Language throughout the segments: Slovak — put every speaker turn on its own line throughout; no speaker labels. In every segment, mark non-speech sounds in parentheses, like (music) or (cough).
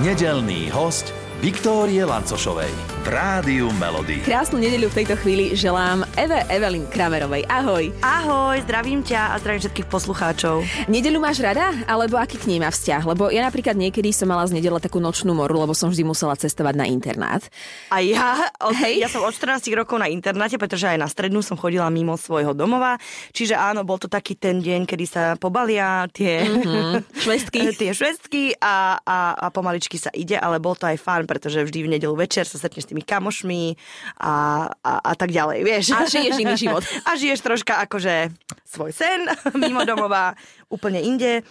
Nedelný host Viktórie Lancošovej v Rádiu Melody.
Krásnu nedeľu v tejto chvíli želám Eve Evelyn Kramerovej. Ahoj.
Ahoj, zdravím ťa a zdravím všetkých poslucháčov.
Nedeľu máš rada? Alebo aký k nej má vzťah? Lebo ja napríklad niekedy som mala z nedele takú nočnú moru, lebo som vždy musela cestovať na internát.
A ja, od, Hej. ja som od 14 rokov na internáte, pretože aj na strednú som chodila mimo svojho domova. Čiže áno, bol to taký ten deň, kedy sa pobalia tie mm-hmm.
švestky. (laughs)
tie švestky a, a, a pomaličky sa ide, ale bol to aj fán, pretože vždy v nedelu večer sa stretneš tými kamošmi a, a, a tak ďalej, vieš.
A žiješ iný život. (laughs)
A žiješ troška akože svoj sen (laughs) mimo domova, úplne inde.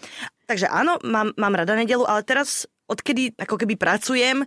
Takže áno, mám, mám rada nedelu, ale teraz odkedy ako keby pracujem,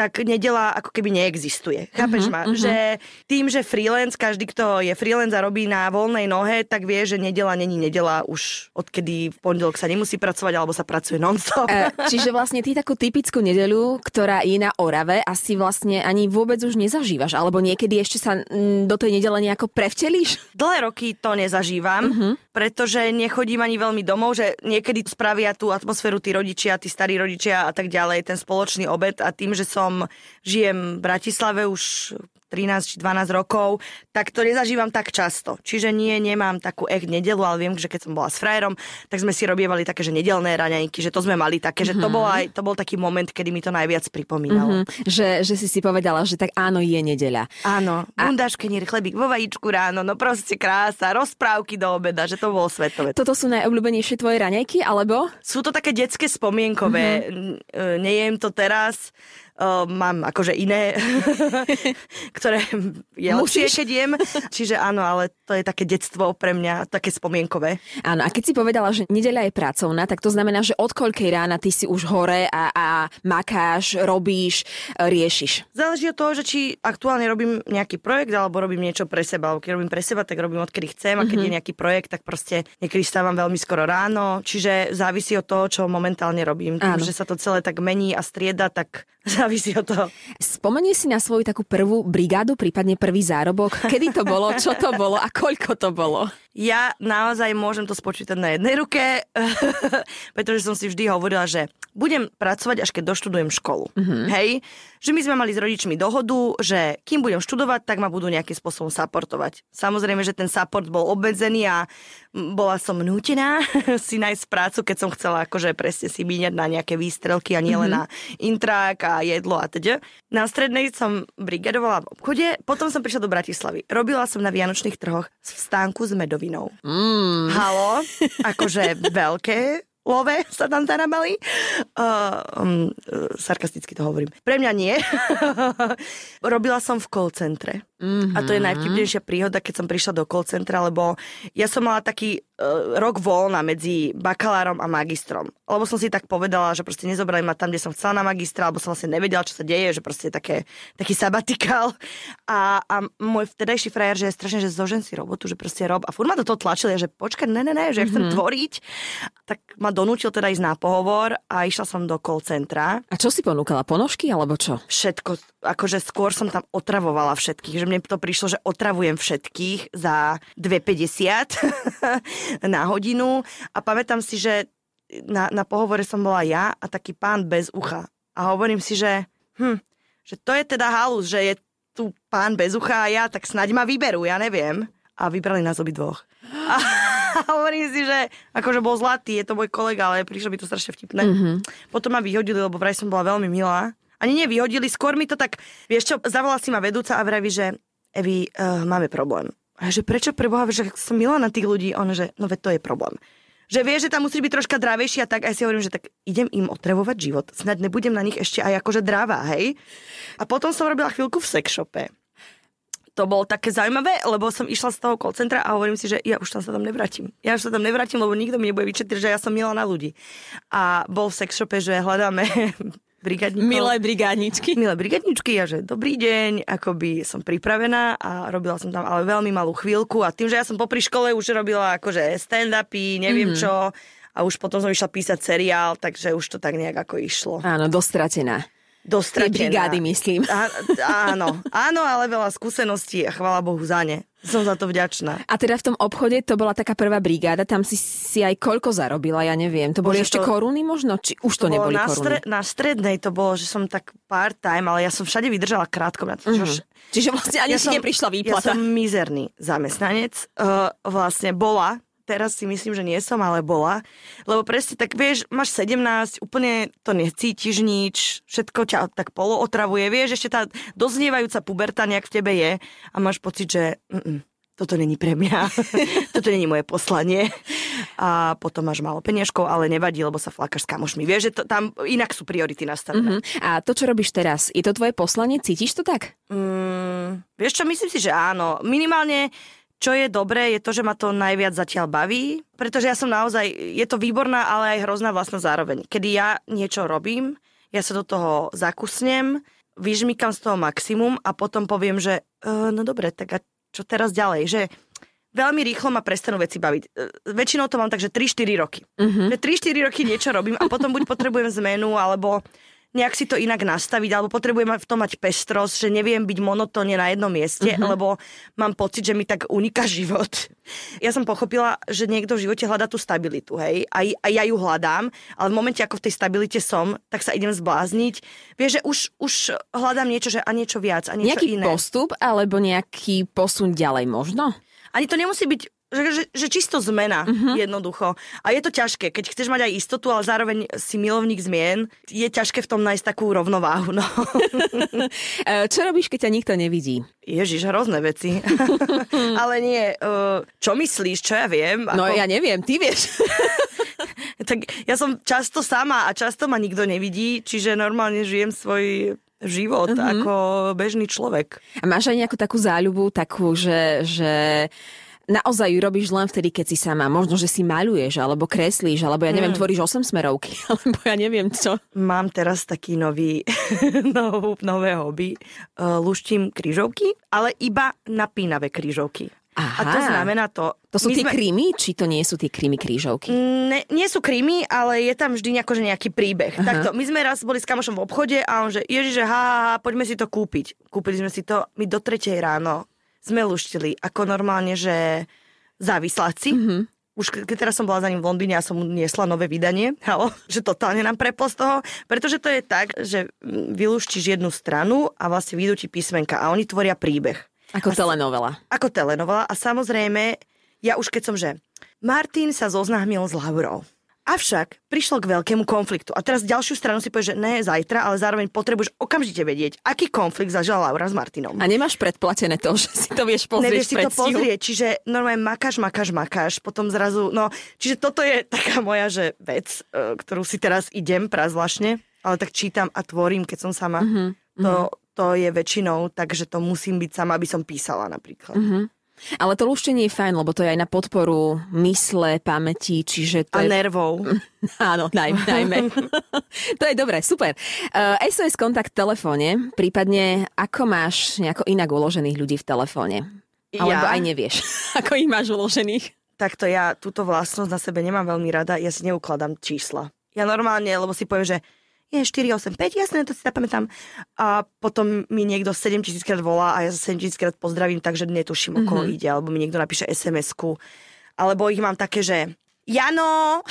tak nedela ako keby neexistuje. Chápeš uh-huh, ma? Uh-huh. Že tým, že freelance, každý, kto je freelance a robí na voľnej nohe, tak vie, že nedela není nedela už odkedy v pondelok sa nemusí pracovať alebo sa pracuje non-stop. E,
čiže vlastne ty takú typickú nedeľu, ktorá je na Orave, asi vlastne ani vôbec už nezažívaš, alebo niekedy ešte sa mm, do tej nedele nejako prevtelíš?
Dlhé roky to nezažívam, uh-huh. Pretože nechodím ani veľmi domov, že niekedy spravia tú atmosféru tí rodičia, tí starí rodičia a tak ďalej, ten spoločný obed. A tým, že som žijem v Bratislave už 13 či 12 rokov, tak to nezažívam tak často. Čiže nie, nemám takú echt nedelu, ale viem, že keď som bola s frajerom, tak sme si robievali také, že nedelné raňajky, že to sme mali také, že to mhm. bol, aj, to bol taký moment, kedy mi to najviac pripomínalo. Mm-hmm.
Že, že si si povedala, že tak áno, je nedeľa.
Áno, bundáš, kenír, chlebík vo vajíčku ráno, no proste krása, rozprávky do obeda, že to bolo svetové.
Toto sú najobľúbenejšie tvoje raňajky, alebo?
Sú to také detské spomienkové. Mm-hmm. Nejem to teraz, uh, mám akože iné, (laughs) ktoré je lepšie, keď jem. Čiže áno, ale to je také detstvo pre mňa, také spomienkové.
Áno, a keď si povedala, že nedeľa je pracovná, tak to znamená, že od koľkej rána ty si už hore a, a makáš, robíš, riešiš?
Záleží od toho, že či aktuálne robím nejaký projekt alebo robím niečo pre seba. Keď robím pre seba, tak robím odkedy chcem a keď mm-hmm. je nejaký projekt, tak proste niekedy stávam veľmi skoro ráno. Čiže závisí od toho, čo momentálne robím. Tým, že sa to celé tak mení a strieda, tak (laughs) závisí od toho.
Spomenie si na svoju takú prvú brigádu, prípadne prvý zárobok. Kedy to bolo, čo to bolo a koľko to bolo?
Ja naozaj môžem to spočítať na jednej ruke, (laughs) pretože som si vždy hovorila, že budem pracovať, až keď doštudujem školu. Mm-hmm. Hej? Že my sme mali s rodičmi dohodu, že kým budem študovať, tak ma budú nejakým spôsobom supportovať. Samozrejme, že ten support bol obmedzený a bola som nútená (laughs) si nájsť prácu, keď som chcela akože presne si míňať na nejaké výstrelky a nielen mm-hmm. na intrak a jedlo a teda. Na strednej som brigadovala v obchode, potom som prišla do Bratislavy. Robila som na Vianočných trhoch v stánku s medovým rakovinou. Mm. Halo, akože veľké love sa tam zarábali. Uh, um, sarkasticky to hovorím. Pre mňa nie. (laughs) Robila som v call centre. Mm-hmm. A to je najvtipnejšia príhoda, keď som prišla do call centra, lebo ja som mala taký uh, rok voľna medzi bakalárom a magistrom. Lebo som si tak povedala, že proste nezobrali ma tam, kde som chcela na magistra, alebo som vlastne nevedela, čo sa deje, že proste je také, taký sabatikál. A, a môj vtedajší frajer, že je strašne, že zožen si robotu, že proste rob. A furt ma do toho tlačili, že počkaj, ne, ne, ne, že ja chcem mm-hmm. tvoriť. Tak ma donútil teda ísť na pohovor a išla som do call centra.
A čo si ponúkala? Ponožky alebo čo?
Všetko. Akože skôr som tam otravovala všetkých, že mne to prišlo, že otravujem všetkých za 2,50 (laughs) na hodinu a pamätám si, že na, na pohovore som bola ja a taký pán bez ucha. A hovorím si, že, hm, že to je teda halus, že je tu pán bez ucha a ja, tak snaď ma vyberú, ja neviem. A vybrali nás obi dvoch. A (laughs) hovorím si, že akože bol zlatý, je to môj kolega, ale prišlo by to strašne vtipné. Mm-hmm. Potom ma vyhodili, lebo vraj som bola veľmi milá. Ani nevyhodili, skôr mi to tak, vieš čo, zavolala si ma vedúca a vraví, že Evi, uh, máme problém. A že prečo preboha, že som milá na tých ľudí? On, že no veď to je problém že vie, že tam musí byť troška drávejší a tak aj si hovorím, že tak idem im otrevovať život. Snad nebudem na nich ešte aj akože dráva, hej? A potom som robila chvíľku v sexshope. To bolo také zaujímavé, lebo som išla z toho call centra a hovorím si, že ja už tam sa tam nevrátim. Ja už sa tam nevrátim, lebo nikto mi nebude vyčetriť, že ja som milá na ľudí. A bol v sexshope, že hľadáme
brigadníkov. Milé brigádničky.
Milé brigádničky a že dobrý deň, akoby som pripravená a robila som tam ale veľmi malú chvíľku a tým, že ja som popri škole už robila akože stand-upy, neviem mm-hmm. čo a už potom som išla písať seriál, takže už to tak nejak ako išlo.
Áno, dostratená.
Dostratená.
Tie brigády, myslím.
Á, áno, áno, ale veľa skúseností a chvála Bohu za ne. Som za to vďačná.
A teda v tom obchode to bola taká prvá brigáda, tam si, si aj koľko zarobila, ja neviem. To boli
Bože,
ešte
to-
koruny možno? Či už to,
bolo
neboli
na,
koruny?
na strednej to bolo, že som tak part-time, ale ja som všade vydržala krátko. Mm-hmm.
Mhm. Čiže vlastne ani
ja
si neprišla
Ja
výplata.
som mizerný zamestnanec. Uh, vlastne bola, teraz si myslím, že nie som, ale bola. Lebo presne tak, vieš, máš 17, úplne to necítiš nič, všetko ťa tak polootravuje, vieš, ešte tá doznievajúca puberta nejak v tebe je a máš pocit, že mm, toto není pre mňa, (laughs) toto není moje poslanie. A potom máš málo peniažkov, ale nevadí, lebo sa flákaš s kamošmi. Vieš, že to, tam inak sú priority nastavené.
Mhm. A to, čo robíš teraz, je to tvoje poslanie? Cítiš to tak?
Mm, vieš čo, myslím si, že áno. Minimálne, čo je dobré, je to, že ma to najviac zatiaľ baví, pretože ja som naozaj, je to výborná, ale aj hrozná vlastná zároveň. Kedy ja niečo robím, ja sa do toho zakusnem, vyžmykam z toho maximum a potom poviem, že uh, no dobre, tak a čo teraz ďalej? Že veľmi rýchlo ma prestanú veci baviť. E, Väčšinou to mám tak, že 3-4 roky.
Mhm.
Že 3-4 roky niečo robím a potom buď potrebujem zmenu, alebo nejak si to inak nastaviť, alebo potrebujem v tom mať pestrosť, že neviem byť monotónne na jednom mieste,
Mhm.
lebo mám pocit, že mi tak uniká život. Ja som pochopila, že niekto v živote hľadá tú stabilitu, hej, a, a ja ju hľadám, ale v momente, ako v tej stabilite som, tak sa idem zblázniť. Vieš, že už, už hľadám niečo, že a niečo viac, a niečo
Nejaký
iné.
postup alebo nejaký posun ďalej možno?
Ani to nemusí byť že, že, že čisto zmena, uh-huh. jednoducho. A je to ťažké, keď chceš mať aj istotu, ale zároveň si milovník zmien, je ťažké v tom nájsť takú rovnováhu. No. (laughs)
E, Čo robíš, keď ťa nikto nevidí?
Ježiš, hrozné veci. (laughs) ale nie, uh, čo myslíš, čo ja viem?
No ja neviem, ty vieš. (laughs)
Tak ja som často sama a často ma nikto nevidí, čiže normálne žijem svoj život uh-huh. ako bežný človek.
A máš aj nejakú takú záľubu, takú, že, že naozaj ju robíš len vtedy, keď si sama. Možno, že si maľuješ, alebo kreslíš, alebo ja neviem, tvoríš 8 smerovky, (laughs) alebo ja neviem čo.
Mám teraz taký nový, (laughs) nov, nové hobby. Uh, luštím krížovky, ale iba napínavé krížovky.
Aha.
A to znamená to...
To sú tie krymy, či to nie sú tie krymy krížovky?
Ne, nie sú krímy, ale je tam vždy nejako, že nejaký príbeh. Uh-huh. Takto, my sme raz boli s kamošom v obchode a on že, ježiš, že ha, ha, ha, poďme si to kúpiť. Kúpili sme si to, my do tretej ráno sme luštili, ako normálne, že závisláci. Uh-huh. Už ke- keď teraz som bola za ním v Londýne a som mu niesla nové vydanie, (laughs) halo, že totálne nám preplo z toho, pretože to je tak, že vylúštiš jednu stranu a vlastne vyjdú ti písmenka a oni tvoria príbeh
Ako telenovela.
ako telenovela a samozrejme, ja už keď som, že Martin sa zoznámil s Laurou. Avšak prišlo k veľkému konfliktu. A teraz ďalšiu stranu si povieš, že ne zajtra, ale zároveň potrebuješ okamžite vedieť, aký konflikt zažila Laura s Martinom.
A nemáš predplatené to, že si to vieš pozrieť
Nevieš si to pozrieť, čiže normálne makáš, makáš, makáš, potom zrazu, no, čiže toto je taká moja, že vec, e, ktorú si teraz idem prazvláštne, ale tak čítam a tvorím, keď som sama.
Mhm,
To, to je väčšinou, takže to musím byť sama, aby som písala napríklad.
Mhm. Ale to luštenie je fajn, lebo to je aj na podporu mysle, pamäti, čiže to
A
je...
nervov. (laughs)
Áno, najmä. najmä. (laughs) to je dobré, super. Uh, SOS kontakt v telefóne, prípadne ako máš nejako inak uložených ľudí v telefóne? Alebo
Ja?
aj nevieš, (laughs) ako ich máš uložených?
Takto ja túto vlastnosť na sebe nemám veľmi rada, ja si neukladám čísla. Ja normálne, lebo si poviem, že je 485, jasné, to si zapamätám. A potom mi niekto 7000 krát volá a ja sa 7000 krát pozdravím, takže netuším, o koho
Mhm.
ide, alebo mi niekto napíše SMS-ku. Alebo ich mám také, že Jano,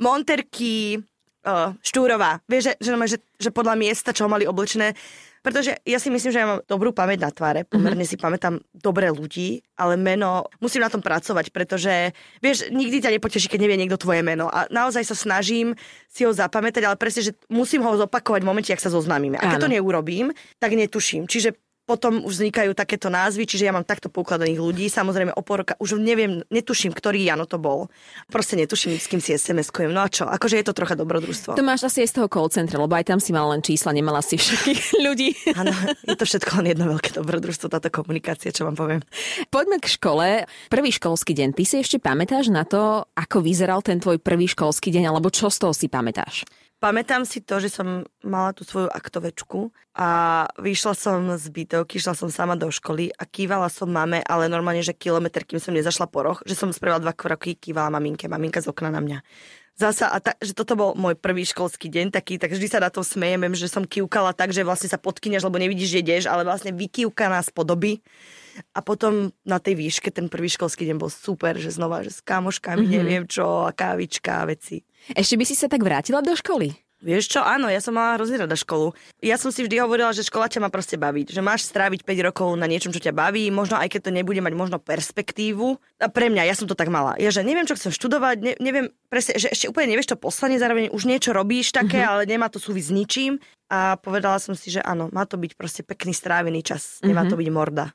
Monterky, uh, Štúrová. Vieš, že, že, že, podľa miesta, čo mali oblečené, pretože ja si myslím, že ja mám dobrú pamäť na tváre, pomerne si pamätám dobré ľudí, ale meno, musím na tom pracovať, pretože, vieš, nikdy ťa nepoteší, keď nevie niekto tvoje meno. A naozaj sa snažím si ho zapamätať, ale presne, že musím ho zopakovať v momente, ak sa zoznámime. A keď to neurobím, tak netuším. Čiže potom už vznikajú takéto názvy, čiže ja mám takto poukladaných ľudí. Samozrejme, o pol roka už neviem, netuším, ktorý Jano to bol. Proste netuším, s kým si SMS-kujem. No a čo? Akože je to trocha dobrodružstvo.
To máš asi aj z toho call centra, lebo aj tam si mal len čísla, nemala si všetkých (laughs) ľudí.
Áno, je to všetko len jedno veľké dobrodružstvo, táto komunikácia, čo vám poviem.
Poďme k škole. Prvý školský deň. Ty si ešte pamätáš na to, ako vyzeral ten tvoj prvý školský deň, alebo čo z toho si pamätáš?
Pamätám si to, že som mala tú svoju aktovečku a vyšla som z bytovky, šla som sama do školy a kývala som mame, ale normálne, že kilometr, kým som nezašla po roh, že som spravila dva kroky, kývala maminke, maminka z okna na mňa. zasa, a ta, že toto bol môj prvý školský deň taký, tak vždy sa na to smejeme, že som kývkala tak, že vlastne sa podkynieš, lebo nevidíš, že ideš, ale vlastne vykývkaná z podoby. A potom na tej výške ten prvý školský deň bol super, že znova, že s kamoškami, mm-hmm. neviem čo, a kávička a veci.
Ešte by si sa tak vrátila do školy?
Vieš čo, áno, ja som mala hrozne rada školu. Ja som si vždy hovorila, že škola ťa má proste baviť. Že máš stráviť 5 rokov na niečom, čo ťa baví, možno aj keď to nebude mať možno perspektívu. A pre mňa, ja som to tak mala. Ja, že neviem, čo chcem študovať, ne, neviem presne, že ešte úplne nevieš to poslanie, zároveň už niečo robíš také, mm-hmm. ale nemá to súvisť s ničím. A povedala som si, že áno, má to byť proste pekný strávený čas, nemá mm-hmm. to byť morda.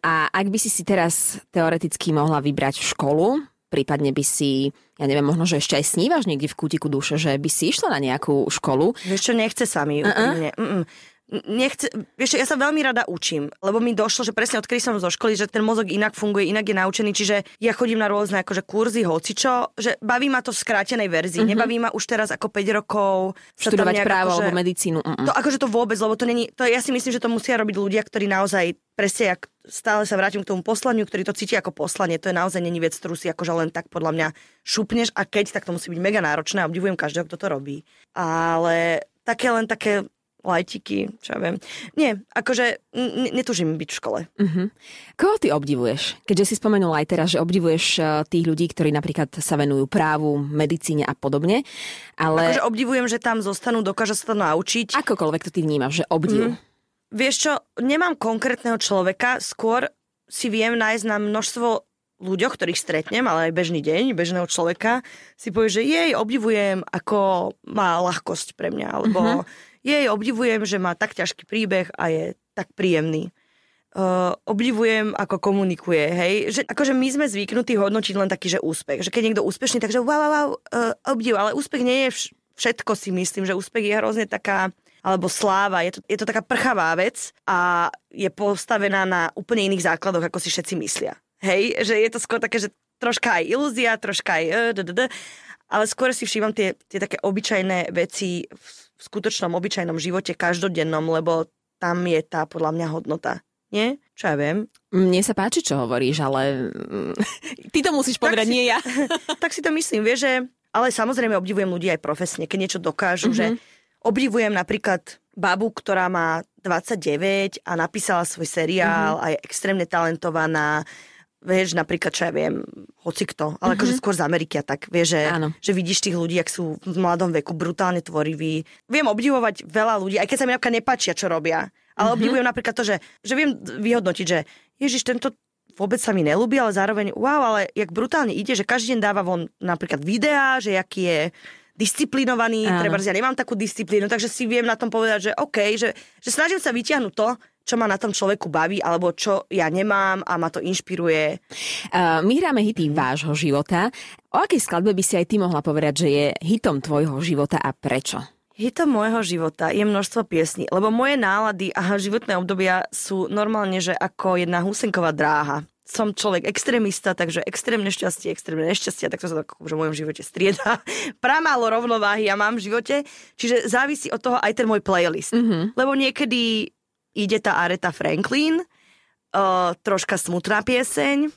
A ak by si si teraz teoreticky mohla vybrať školu, prípadne by si, ja neviem, možno, že ešte aj snívaš niekde v kútiku duše, že by si išla na nejakú školu.
Vieš čo, nechce sa mi. Uh-uh nechce, vieš, ja sa veľmi rada učím, lebo mi došlo, že presne odkedy som zo školy, že ten mozog inak funguje, inak je naučený, čiže ja chodím na rôzne akože kurzy, hocičo, že baví ma to v skrátenej verzii, uh-huh. nebaví ma už teraz ako 5 rokov
študovať právo akože, alebo medicínu. Uh-uh.
To akože to vôbec, lebo to není, to ja si myslím, že to musia robiť ľudia, ktorí naozaj presne, jak stále sa vrátim k tomu poslaniu, ktorý to cíti ako poslanie, to je naozaj není vec, ktorú si akože len tak podľa mňa šupneš a keď, tak to musí byť mega náročné a obdivujem každého, kto to robí. Ale také len také lajtiky, čo ja viem. Nie, akože n- netužím byť v škole.
Uh-huh. Koho ty obdivuješ? Keďže si spomenul aj teraz, že obdivuješ uh, tých ľudí, ktorí napríklad sa venujú právu, medicíne a podobne, ale...
Akože obdivujem, že tam zostanú, dokážu sa to naučiť.
Akokoľvek to ty vnímaš, že obdiv. Mm.
Vieš čo, nemám konkrétneho človeka, skôr si viem nájsť na množstvo ľuďoch, ktorých stretnem, ale aj bežný deň, bežného človeka, si povie, že jej obdivujem, ako má ľahkosť pre mňa, alebo uh-huh jej obdivujem, že má tak ťažký príbeh a je tak príjemný. Uh, obdivujem, ako komunikuje, hej. Že, akože my sme zvyknutí hodnotiť len taký, že úspech. Že keď niekto úspešný, takže wow, wow, wow, uh, obdiv. Ale úspech nie je všetko, si myslím, že úspech je hrozne taká alebo sláva. Je to, je to taká prchavá vec a je postavená na úplne iných základoch, ako si všetci myslia. Hej, že je to skôr také, že troška aj ilúzia, troška aj... Uh, ale skôr si všímam tie, tie také obyčajné veci v skutočnom obyčajnom živote, každodennom, lebo tam je tá podľa mňa hodnota. Nie? Čo ja viem.
Mne sa páči, čo hovoríš, ale (laughs) ty to musíš povedať, nie ja. (laughs)
tak si to myslím, vieš, že... Ale samozrejme obdivujem ľudí aj profesne, keď niečo dokážu, mm-hmm. že mhm. obdivujem napríklad babu, ktorá má 29 a napísala svoj seriál mm-hmm. a je extrémne talentovaná vieš, napríklad, čo ja viem, hoci kto, ale mm-hmm. akože skôr z Ameriky a tak, vieš, že, že vidíš tých ľudí, ak sú v mladom veku brutálne tvoriví. Viem obdivovať veľa ľudí, aj keď sa mi napríklad nepáčia, čo robia. Ale mm-hmm. obdivujem napríklad to, že, že viem vyhodnotiť, že Ježiš, tento vôbec sa mi nelúbi, ale zároveň, wow, ale jak brutálne ide, že každý deň dáva von napríklad videá, že aký je disciplinovaný, treba, ja nemám takú disciplínu, takže si viem na tom povedať, že OK, že, že snažím sa vyťahnuť to, čo ma na tom človeku baví, alebo čo ja nemám a ma to inšpiruje.
Uh, my hráme hity vášho života. O akej skladbe by si aj ty mohla povedať, že je hitom tvojho života a prečo?
Hitom môjho života je množstvo piesní, lebo moje nálady a životné obdobia sú normálne, že ako jedna husenková dráha som človek extrémista, takže extrémne šťastie, extrémne nešťastie, tak to sa tak že v mojom živote strieda. (laughs) Pramálo rovnováhy ja mám v živote, čiže závisí od toho aj ten môj playlist. Mm-hmm. Lebo niekedy ide tá Aretha Franklin, uh, troška smutná pieseň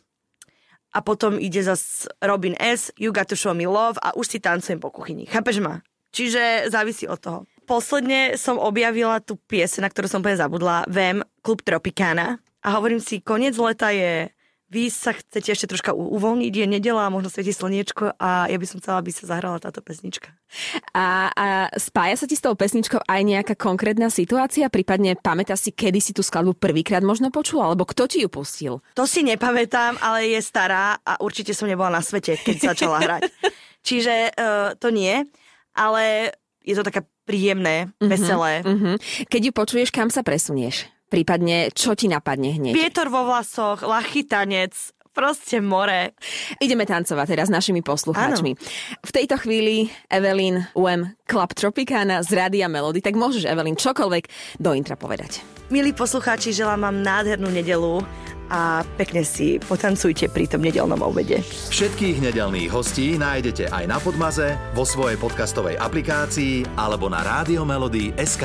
a potom ide zas Robin S. You got to show me love a už si tancujem po kuchyni. Chápeš ma? Čiže závisí od toho. Posledne som objavila tú pieseň, na ktorú som úplne zabudla, Vem, Klub Tropicana a hovorím si, koniec leta je vy sa chcete ešte troška uvoľniť, je nedela, možno svieti slniečko a ja by som chcela, aby sa zahrala táto pesnička.
A, a spája sa ti s tou pesničkou aj nejaká konkrétna situácia? Prípadne pamätáš si, kedy si tú skladbu prvýkrát možno počula? Alebo kto ti ju pustil?
To si nepamätám, ale je stará a určite som nebola na svete, keď začala hrať. (laughs) Čiže uh, to nie, ale je to také príjemné, uh-huh, veselé.
Uh-huh. Keď ju počuješ, kam sa presunieš? Prípadne, čo ti napadne hneď?
Vietor vo vlasoch, lachý tanec, proste more.
Ideme tancovať teraz s našimi poslucháčmi. Ano. V tejto chvíli Evelyn UM Club Tropicana z Rádia Melody, tak môžeš Evelyn čokoľvek do intra povedať.
Milí poslucháči, želám vám nádhernú nedelu a pekne si potancujte pri tom nedelnom obede.
Všetkých nedelných hostí nájdete aj na Podmaze, vo svojej podcastovej aplikácii alebo na SK.